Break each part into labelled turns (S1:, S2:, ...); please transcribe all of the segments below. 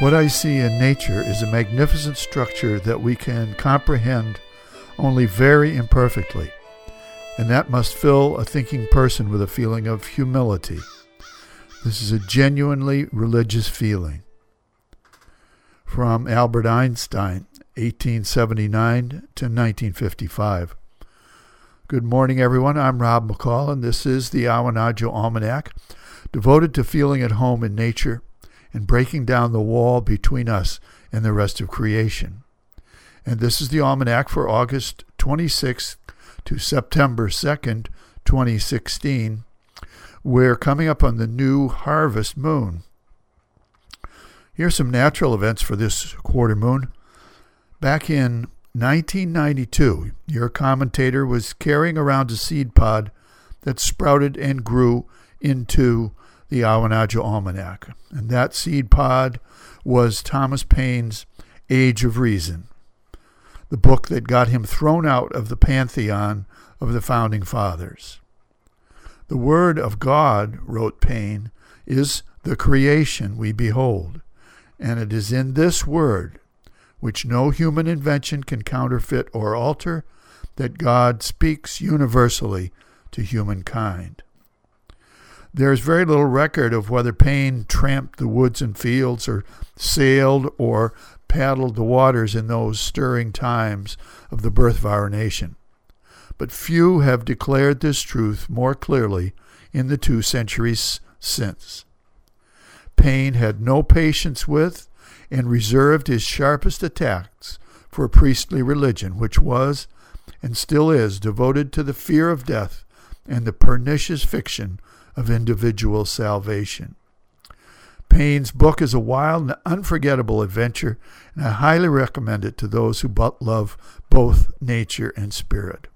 S1: What I see in nature is a magnificent structure that we can comprehend only very imperfectly, and that must fill a thinking person with a feeling of humility. This is a genuinely religious feeling. From Albert Einstein, 1879 to 1955. Good morning, everyone. I'm Rob McCall, and this is the Awanadjo Almanac, devoted to feeling at home in nature and breaking down the wall between us and the rest of creation. And this is the almanac for August 26th to September 2nd, 2016. We're coming up on the new harvest moon. Here's some natural events for this quarter moon. Back in 1992, your commentator was carrying around a seed pod that sprouted and grew into the Awanadjo Almanac. And that seed pod was Thomas Paine's Age of Reason, the book that got him thrown out of the pantheon of the founding fathers. The Word of God, wrote Paine, is the creation we behold, and it is in this Word, which no human invention can counterfeit or alter, that God speaks universally to humankind. There is very little record of whether Paine tramped the woods and fields or sailed or paddled the waters in those stirring times of the birth of our nation. But few have declared this truth more clearly in the two centuries since. Paine had no patience with and reserved his sharpest attacks for priestly religion which was and still is devoted to the fear of death and the pernicious fiction of individual salvation. Paine's book is a wild and unforgettable adventure, and I highly recommend it to those who but love both nature and spirit.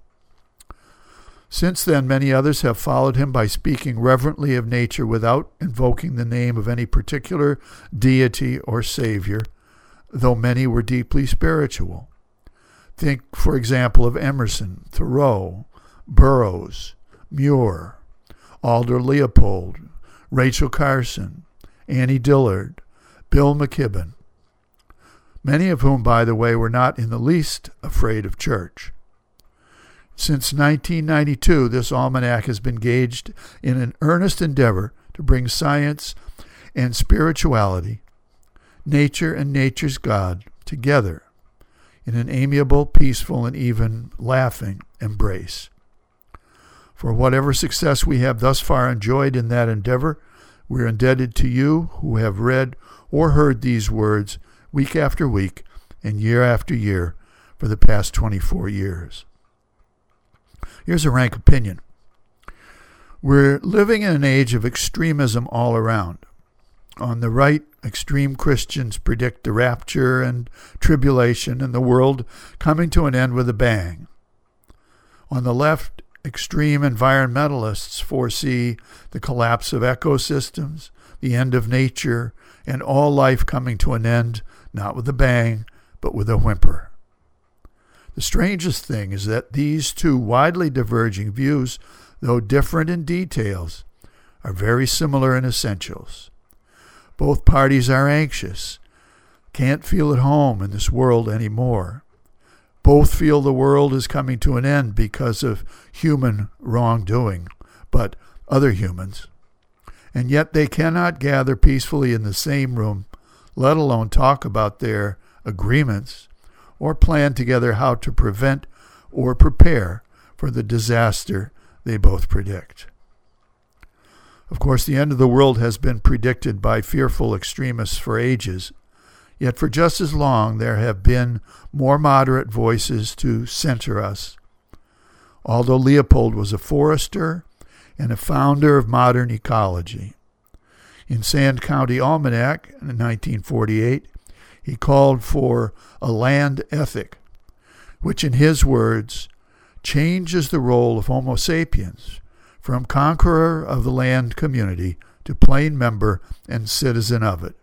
S1: Since then, many others have followed him by speaking reverently of nature without invoking the name of any particular deity or savior, though many were deeply spiritual. Think, for example, of Emerson, Thoreau, Burroughs, Muir, Aldo Leopold, Rachel Carson, Annie Dillard, Bill McKibben, many of whom, by the way, were not in the least afraid of church. Since 1992, this almanac has been engaged in an earnest endeavor to bring science and spirituality, nature and nature's God, together in an amiable, peaceful, and even laughing embrace. For whatever success we have thus far enjoyed in that endeavor, we are indebted to you who have read or heard these words week after week and year after year for the past 24 years. Here's a rank opinion. We're living in an age of extremism all around. On the right, extreme Christians predict the rapture and tribulation and the world coming to an end with a bang. On the left, Extreme environmentalists foresee the collapse of ecosystems, the end of nature, and all life coming to an end, not with a bang, but with a whimper. The strangest thing is that these two widely diverging views, though different in details, are very similar in essentials. Both parties are anxious, can't feel at home in this world anymore, both feel the world is coming to an end because of human wrongdoing, but other humans. And yet they cannot gather peacefully in the same room, let alone talk about their agreements or plan together how to prevent or prepare for the disaster they both predict. Of course, the end of the world has been predicted by fearful extremists for ages, Yet for just as long there have been more moderate voices to center us. Aldo Leopold was a forester and a founder of modern ecology. In Sand County Almanac in 1948, he called for a land ethic, which, in his words, changes the role of Homo sapiens from conqueror of the land community to plain member and citizen of it.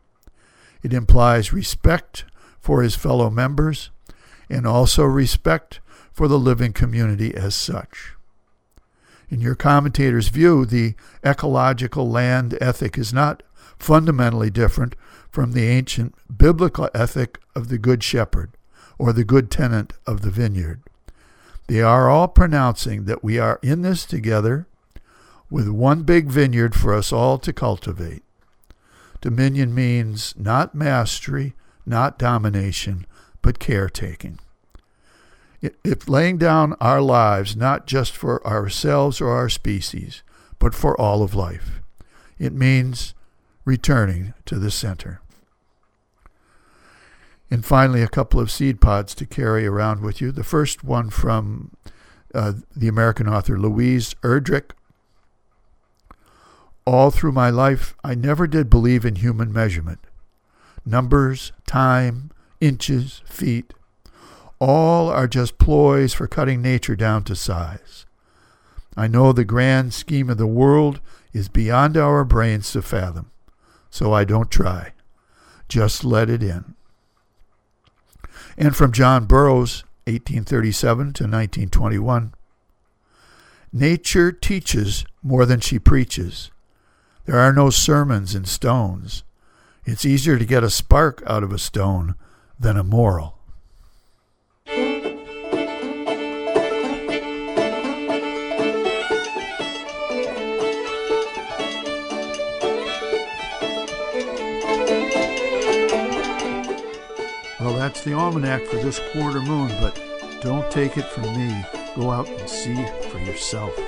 S1: It implies respect for his fellow members and also respect for the living community as such. In your commentator's view, the ecological land ethic is not fundamentally different from the ancient biblical ethic of the Good Shepherd or the good tenant of the vineyard. They are all pronouncing that we are in this together with one big vineyard for us all to cultivate. Dominion means not mastery, not domination, but caretaking. If laying down our lives not just for ourselves or our species, but for all of life, it means returning to the center. And finally, a couple of seed pods to carry around with you. The first one from uh, the American author Louise Erdrich. All through my life, I never did believe in human measurement. Numbers, time, inches, feet, all are just ploys for cutting nature down to size. I know the grand scheme of the world is beyond our brains to fathom, so I don't try. Just let it in and from John Burroughs, 1837 to 1921. Nature teaches more than she preaches. There are no sermons in stones. It's easier to get a spark out of a stone than a moral. Well, that's the almanac for this quarter moon, but don't take it from me. Go out and see for yourself.